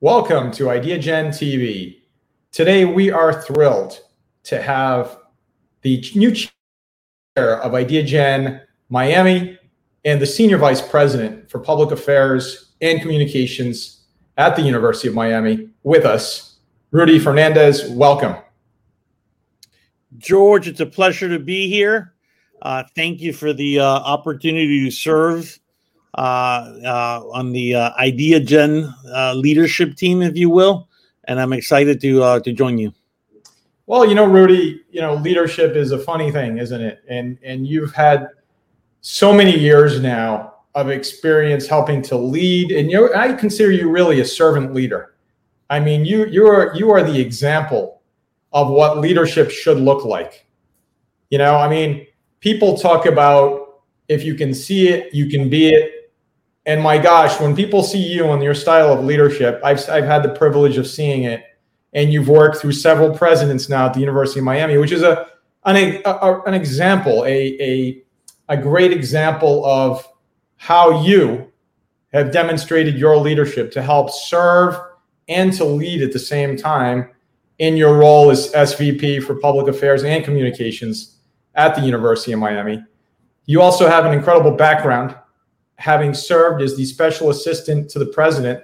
Welcome to IdeaGen TV. Today, we are thrilled to have the new chair of IdeaGen Miami and the senior vice president for public affairs and communications at the University of Miami with us, Rudy Fernandez. Welcome. George, it's a pleasure to be here. Uh, thank you for the uh, opportunity to serve uh, uh, on the uh, IdeaGen uh, leadership team, if you will, and I'm excited to to join you. Well, you know, Rudy, you know, leadership is a funny thing, isn't it? And and you've had so many years now of experience helping to lead, and you I consider you really a servant leader. I mean, you you are you are the example of what leadership should look like. You know, I mean, people talk about if you can see it, you can be it and my gosh, when people see you and your style of leadership, I've, I've had the privilege of seeing it. And you've worked through several presidents now at the University of Miami, which is a an, a, an example, a, a, a great example of how you have demonstrated your leadership to help serve and to lead at the same time in your role as SVP for Public Affairs and Communications at the University of Miami. You also have an incredible background having served as the special assistant to the president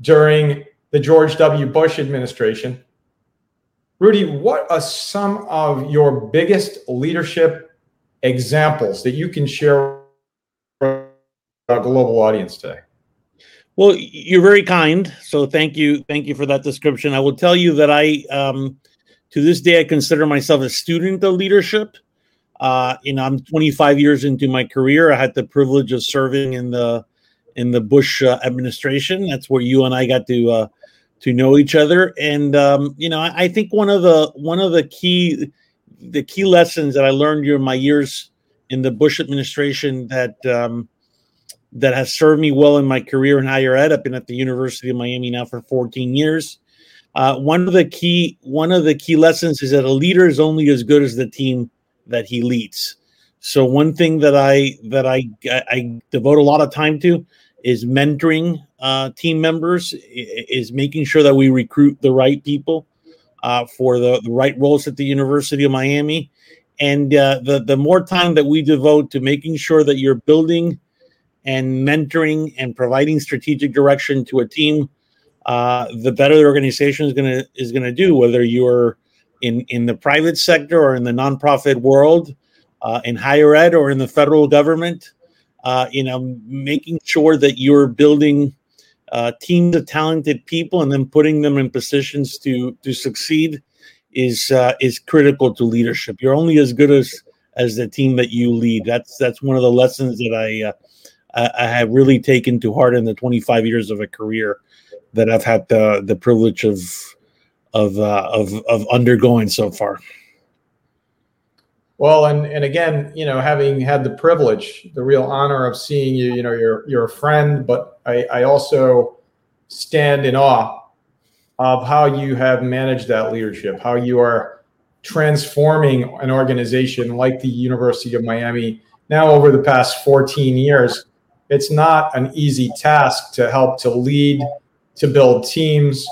during the George W. Bush administration. Rudy, what are some of your biggest leadership examples that you can share with our global audience today? Well, you're very kind, so thank you, thank you for that description. I will tell you that I, um, to this day, I consider myself a student of leadership. Uh, you know, I'm 25 years into my career. I had the privilege of serving in the in the Bush uh, administration. That's where you and I got to uh, to know each other. And um, you know, I, I, think one of the one of the key the key lessons that I learned during my years in the Bush administration that um, that has served me well in my career in higher ed. I've been at the University of Miami now for 14 years. Uh, one of the key one of the key lessons is that a leader is only as good as the team that he leads. So one thing that I that I I devote a lot of time to is mentoring uh, team members, is making sure that we recruit the right people uh, for the, the right roles at the University of Miami, and uh, the the more time that we devote to making sure that you're building and mentoring and providing strategic direction to a team, uh, the better the organization is gonna is gonna do. Whether you're in in the private sector or in the nonprofit world, uh, in higher ed or in the federal government. Uh, you know, making sure that you're building uh, teams of talented people and then putting them in positions to to succeed is uh, is critical to leadership. You're only as good as as the team that you lead. That's that's one of the lessons that I uh, I have really taken to heart in the 25 years of a career that I've had the the privilege of of uh, of of undergoing so far. Well, and and again, you know, having had the privilege, the real honor of seeing you, you know, you're you're a friend, but I, I also stand in awe of how you have managed that leadership, how you are transforming an organization like the University of Miami now over the past 14 years. It's not an easy task to help to lead, to build teams,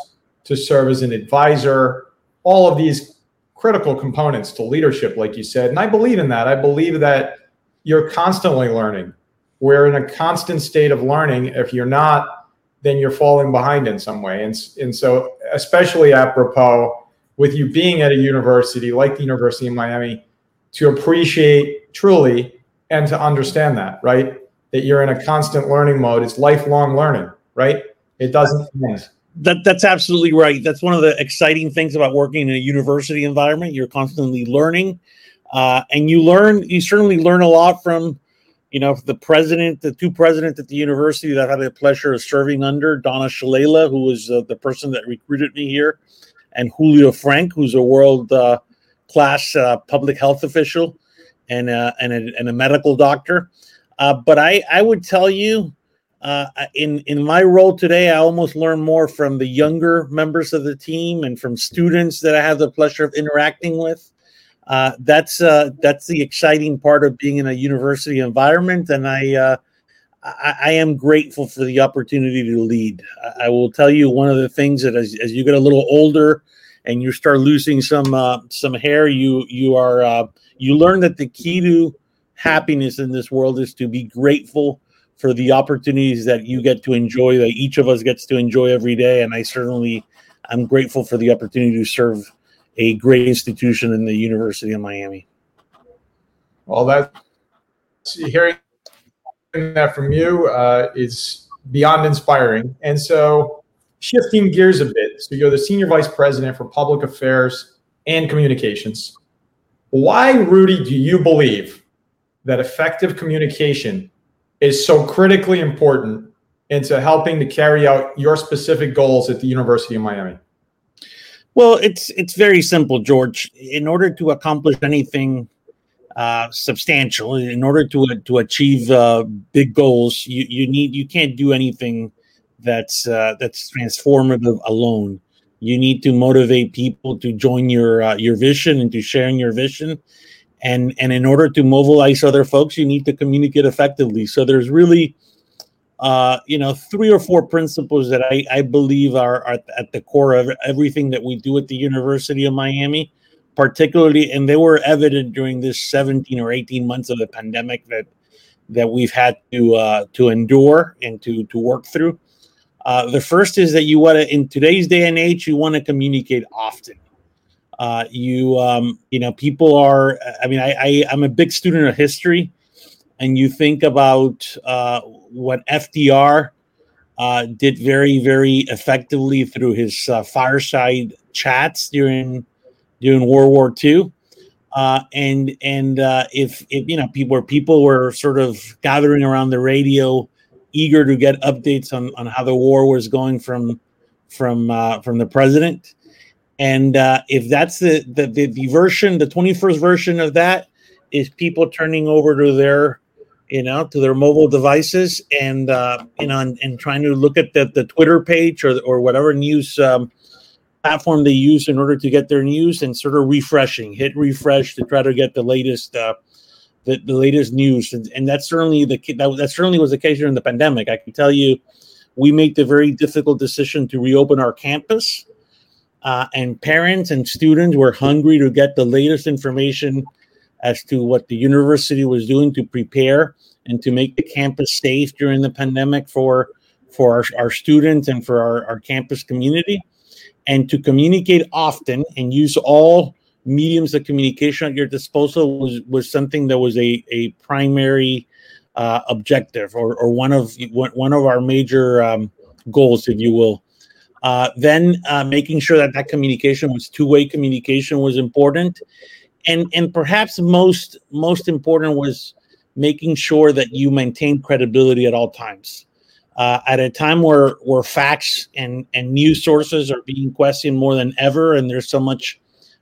to serve as an advisor, all of these critical components to leadership, like you said. And I believe in that. I believe that you're constantly learning. We're in a constant state of learning. If you're not, then you're falling behind in some way. And, and so, especially apropos with you being at a university like the University of Miami, to appreciate truly and to understand that, right? That you're in a constant learning mode. It's lifelong learning, right? It doesn't end. That that's absolutely right. That's one of the exciting things about working in a university environment. You're constantly learning, uh, and you learn. You certainly learn a lot from, you know, the president, the two presidents at the university that I had the pleasure of serving under, Donna Shalala, who was uh, the person that recruited me here, and Julio Frenk, who's a world uh, class uh, public health official and uh, and a, and a medical doctor. Uh, but I I would tell you uh, in in my role today, I almost learn more from the younger members of the team and from students that I have the pleasure of interacting with. Uh, that's uh, that's the exciting part of being in a university environment, and I, uh, I, I am grateful for the opportunity to lead. I, I, will tell you one of the things that as, as you get a little older and you start losing some uh, some hair, you you are you learn that the key to happiness in this world is to be grateful for the opportunities that you get to enjoy that each of us gets to enjoy every day. And i certainly i'm grateful for the opportunity to serve a great institution in the university of miami. Well that hearing that from you uh, is beyond inspiring. And so shifting gears a bit so you're the senior vice president for public affairs and communications. Why rudy do you believe that effective communication is so critically important into helping to carry out your specific goals at the University of Miami? Well, it's it's very simple, George. In order to accomplish anything uh, substantial, in order to to achieve uh, big goals, you, you need you can't do anything that's uh, that's transformative alone. You need to motivate people to join your uh, your vision and to sharing your vision, and and in order to mobilize other folks you need to communicate effectively. So there's really uh, you know three or four principles that i, I believe are, are at the core of everything that we do at the university of miami particularly and they were evident during this 17 or 18 months of the pandemic that that we've had to uh, to endure and to to work through. Uh, the first is that you want to in today's day and age you want to communicate often uh, you um, you know people are. I mean, I, I am a big student of history, and you think about uh, what FDR uh, did very very effectively through his uh, fireside chats during during World War II. Uh, and and uh, if, if you know people were people were sort of gathering around the radio, eager to get updates on, on how the war was going from from uh, from the president. And uh, if that's the, the, the the version, the 21st version of that is people turning over to their you know to their mobile devices and uh, you know and, and trying to look at the, the Twitter page or or whatever news um, platform they use in order to get their news and sort of refreshing, hit refresh to try to get the latest. Uh, the, the latest news and, and that's certainly the that, that certainly was the case during the pandemic i can tell you we made the very difficult decision to reopen our campus uh, and parents and students were hungry to get the latest information as to what the university was doing to prepare and to make the campus safe during the pandemic for for our, our students and for our, our campus community. And to communicate often and use all mediums of communication at your disposal was, was something that was a, a primary uh, objective or, or one of one of our major um, goals, if you will, uh, then uh, making sure that that communication was two-way communication was important, and and perhaps most most important was making sure that you maintain credibility at all times. Uh, at a time where where facts and and news sources are being questioned more than ever, and there's so much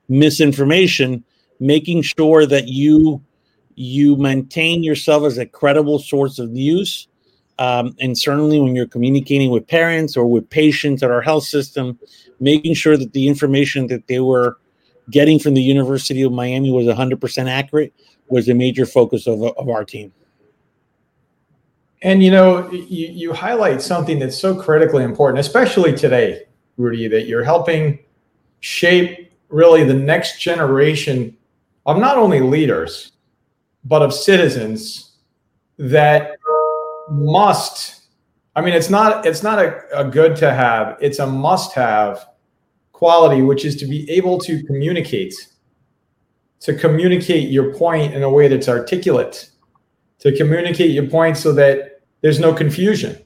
misinformation, making sure that you you maintain yourself as a credible source of news um, and certainly when you're communicating with parents or with patients at our health system, making sure that the information that they were getting from the University of Miami was 100% accurate was a major focus of, of our team. And you know, you, you highlight something that's so critically important, especially today, Rudy, that you're helping shape really the next generation of not only leaders, but of citizens that must i mean it's not it's not a, a good to have it's a must have quality which is to be able to communicate to communicate your point in a way that's articulate to communicate your point so that there's no confusion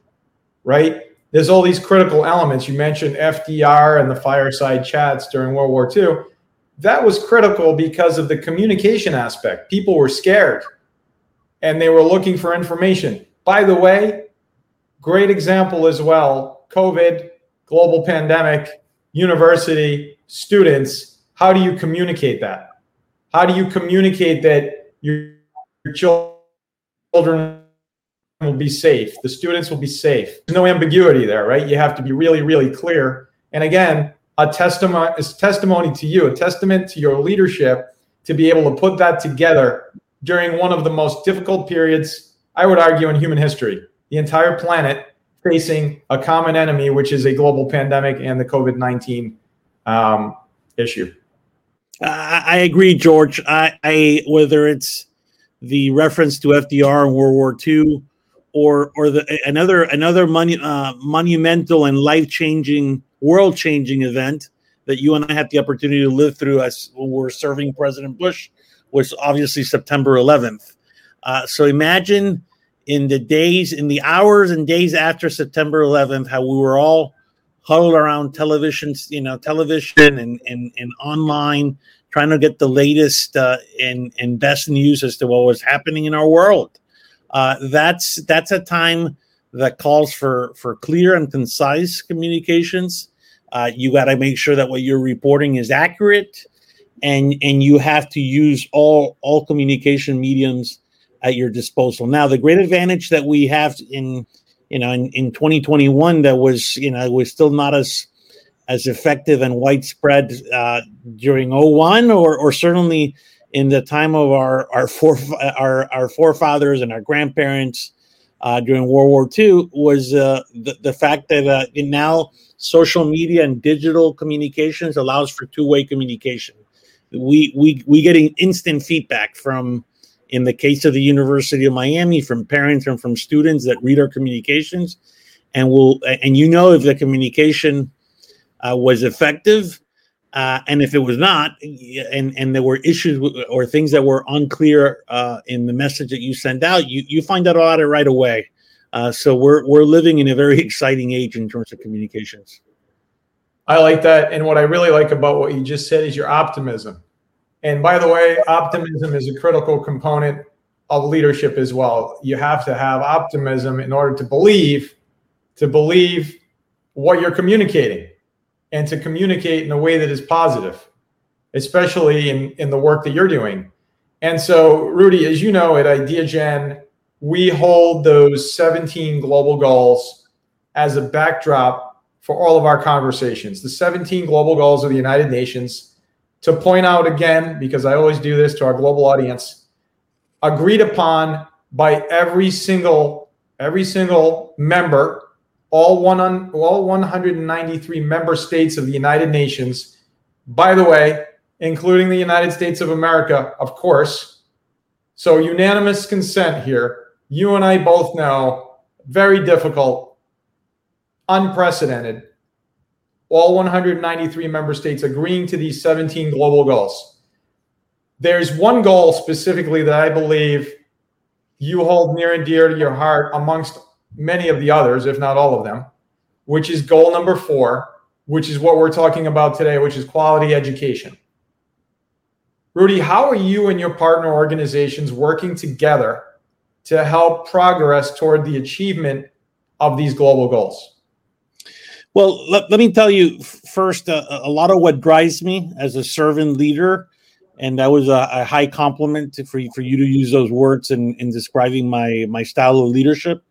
right? There's all these critical elements. You mentioned fdr and the fireside chats during world war ii that was critical because of the communication aspect. People were scared and they were looking for information by the way, great example as well COVID, global pandemic, university, students. How do you communicate that? How do you communicate that your, children will be safe. The students will be safe. There's no ambiguity there, right? You have to be really, really clear. And again, a testimony is testimony to you, a testament to your leadership to be able to put that together during one of the most difficult periods, I would argue, in human history. The entire planet facing a common enemy, which is a global pandemic and the COVID 19 um, issue. I agree, George. I, I, whether it's the reference to FDR in World War II, or or the another another money, uh, monumental and life changing, world changing event that you and I had the opportunity to live through as we were serving President Bush was obviously September 11th. Uh, so imagine in the days, in the hours and days after September 11th, how we were all huddled around television, you know, television and, and, and online, trying to get the latest uh, and, and best news as to what was happening in our world. Uh, that's that's a time that calls for for clear and concise communications. Uh, you got to make sure that what you're reporting is accurate, and and you have to use all all communication mediums at your disposal. Now, the great advantage that we have in you know in, in 2021 that was you know was still not as as effective and widespread uh, during 01 or or certainly in the time of our our fore, our, our forefathers and our grandparents uh, during World War II was uh, the, the fact that uh, now social media and digital communications allows for two-way communication. We we we getting instant feedback from in the case of the University of Miami, from parents and from students that read our communications, and will and you know if the communication uh, was effective, uh, and if it was not, and and there were issues or things that were unclear uh, in the message that you send out, you you find out about it right away. Uh, so we're we're living in a very exciting age in terms of communications. I like that, and what I really like about what you just said is your optimism. And by the way, optimism is a critical component of leadership as well. You have to have optimism in order to believe, to believe what you're communicating and to communicate in a way that is positive, especially in, in the work that you're doing. And so, Rudy, as you know, at IdeaGen, we hold those 17 global goals as a backdrop for all of our conversations. The 17 global goals of the United Nations to point out again, because I always do this to our global audience, agreed upon by every single every single member, all one on, all 193 member states of the United Nations. By the way, including the United States of America, of course. So unanimous consent here. You and I both know very difficult, unprecedented all 193 member states agreeing to these 17 global goals. There's one goal specifically that I believe you hold near and dear to your heart amongst many of the others, if not all of them, which is goal number four, which is what we're talking about today, which is quality education. Rudy, how are you and your partner organizations working together to help progress toward the achievement of these global goals? Well, let, let me tell you first uh, a lot of what drives me as a servant leader, and that was a, a high compliment for, for you to use those words in, in describing my, my style of leadership.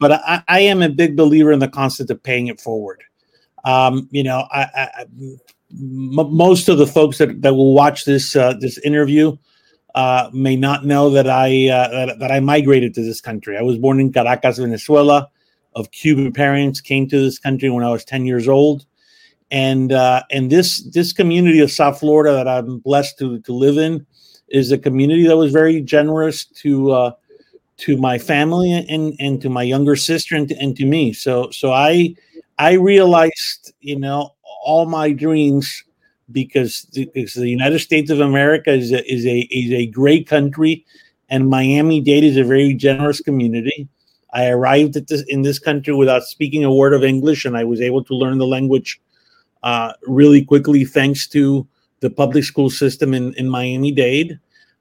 But I, I am a big believer in the concept of paying it forward. Um, you know, I, I, m- most of the folks that, that will watch this uh, this interview uh, may not know that I uh, that, that I migrated to this country. I was born in Caracas, Venezuela of Cuban parents came to this country when I was 10 years old. And uh, and this this community of South Florida that I'm blessed to to live in is a community that was very generous to uh, to my family and and to my younger sister and to, and to me. So so I I realized you know all my dreams because the, because the United States of America is a, is a is a great country, and Miami Dade is a very generous community. I arrived at this in this country without speaking a word of English, and I was able to learn the language uh, really quickly thanks to the public school system in, in Miami Dade.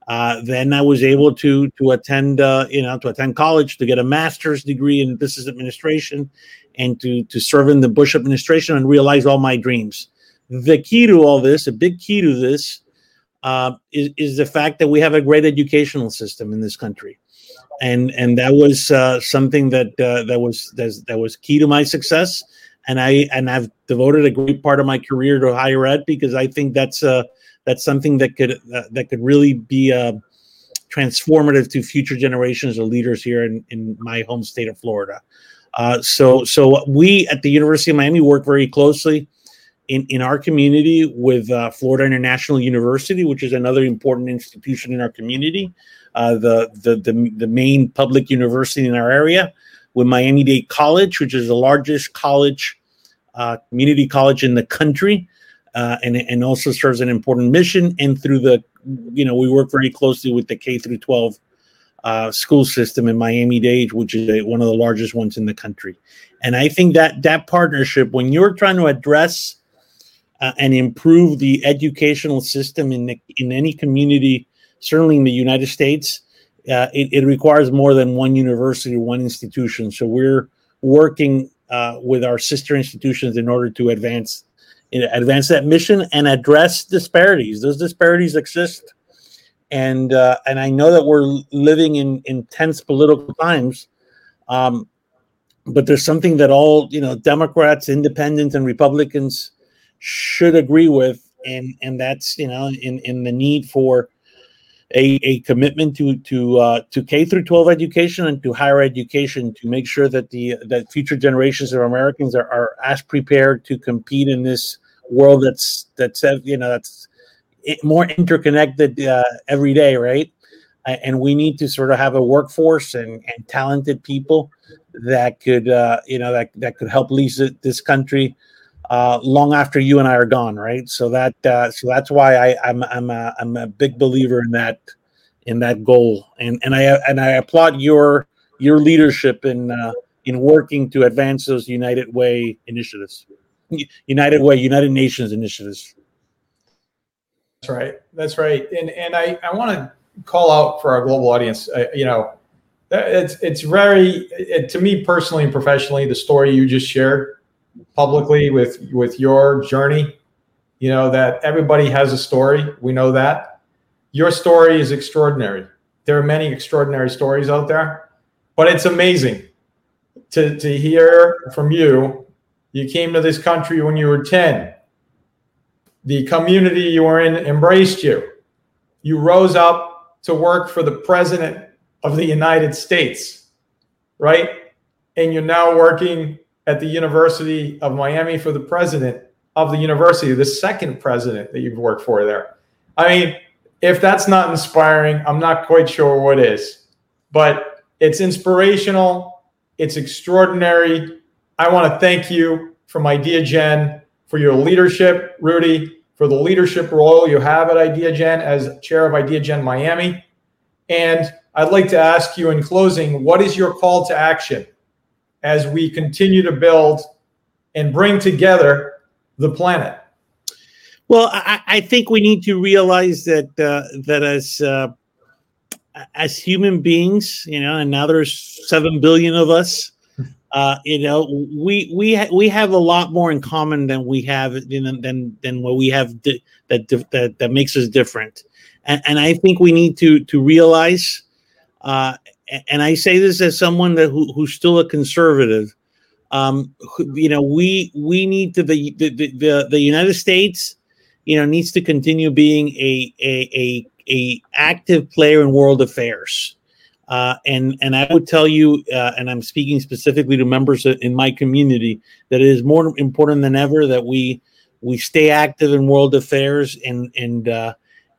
Uh, then I was able to to attend uh, you know to attend college to get a master's degree in business administration and to to serve in the Bush administration and realize all my dreams. The key to all this, a big key to this, uh, is, is the fact that we have a great educational system in this country and and that was uh, something that uh, that was that was key to my success. And I and I've devoted a great part of my career to higher ed because I think that's uh, that's something that could uh, that could really be uh, transformative to future generations of leaders here in, in my home state of Florida. Uh, so so we at the University of Miami work very closely in, in our community with uh, Florida International University, which is another important institution in our community, uh, the, the, the, the main public university in our area, with Miami Dade College, which is the largest college, uh, community college in the country, uh, and, and also serves an important mission. And through the, you know, we work very closely with the K through 12 uh, school system in Miami Dade, which is a, one of the largest ones in the country. And I think that that partnership, when you're trying to address uh, and improve the educational system in the, in any community, certainly in the United States, uh, it, it, requires more than one university one institution. So we're working uh, with our sister institutions in order to advance advance that mission and address disparities. Those disparities exist, and uh, and I know that we're living in intense political times. Um, but there's something that all you know Democrats, Independents, and Republicans should agree with, and and that's you know in in the need for a, a commitment to to uh, to K through 12 education and to higher education to make sure that the that future generations of Americans are, are as prepared to compete in this world that's that's you know that's more interconnected uh, every day, right? And we need to sort of have a workforce and, and talented people that could uh, you know that that could help lead this country uh, long after you and I are gone, right? So that uh, so that's why I, I'm I'm a, I'm a big believer in that in that goal, and and I and I applaud your your leadership in uh, in working to advance those United Way initiatives, United Way, United Nations initiatives. That's right. That's right. And and I I want to call out for our global audience. Uh, you know, it's it's very it, to me personally and professionally the story you just shared publicly with with your journey. You know that everybody has a story. We know that. Your story is extraordinary. There are many extraordinary stories out there but it's amazing to, to hear from you. You came to this country when you were 10 the community you were in embraced you. You rose up to work for the president of the united states right? And you're now working at the University of Miami for the president of the university, the second president that you've worked for there. I mean, if that's not inspiring, I'm not quite sure what is. But it's inspirational, it's extraordinary. I want to thank you from IdeaGen for your leadership, Rudy, for the leadership role you have at IdeaGen as chair of IdeaGen Miami. And I'd like to ask you in closing, what is your call to action as we continue to build and bring together the planet? Well, I, I think we need to realize that uh, that as uh, as human beings, you know, and now there's seven billion of us. Uh, you know, we we ha- we have a lot more in common than we have than than, than what we have di- that that that makes us different, and, and I think we need to to realize uh, and I say this as someone that who, who's still a conservative. Um, you know, we we need to the, the the the United States, you know, needs to continue being a a a, a active player in world affairs. Uh, and and I would tell you, uh, and I'm speaking specifically to members in my community, that it is more important than ever that we we stay active in world affairs and and uh,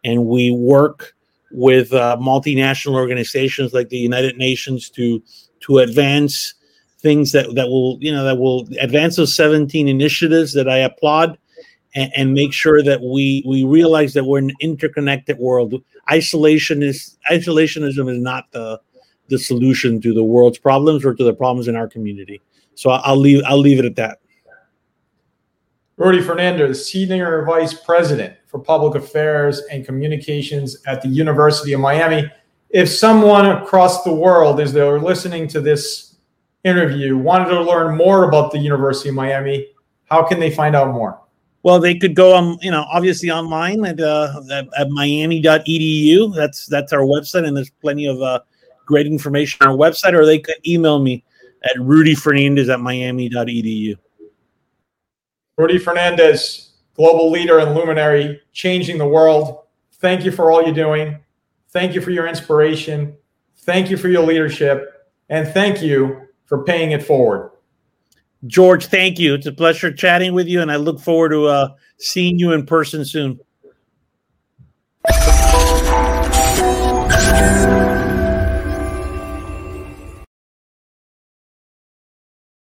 and we work with uh, multinational organizations like the United Nations to to advance things that that will you know that will advance those 17 initiatives that I applaud and, and make sure that we we realize that we're an interconnected world. Isolation is isolationism is not the the solution to the world's problems or to the problems in our community. So I'll leave I'll leave it at that. Rudy Fernandez, Senior Vice President for Public Affairs and Communications at the University of Miami. If someone across the world, as they're listening to this interview, wanted to learn more about the University of Miami, how can they find out more? Well, they could go on, you know, obviously online at uh, at, at miami.edu. That's that's our website, and there's plenty of uh, great information on our website, or they could email me at Rudy Fernandez at miami.edu. Rudy Fernandez, global leader and luminary, changing the world. Thank you for all you're doing. Thank you for your inspiration. Thank you for your leadership. And thank you for paying it forward. George, thank you. It's a pleasure chatting with you, and I look forward to uh, seeing you in person soon.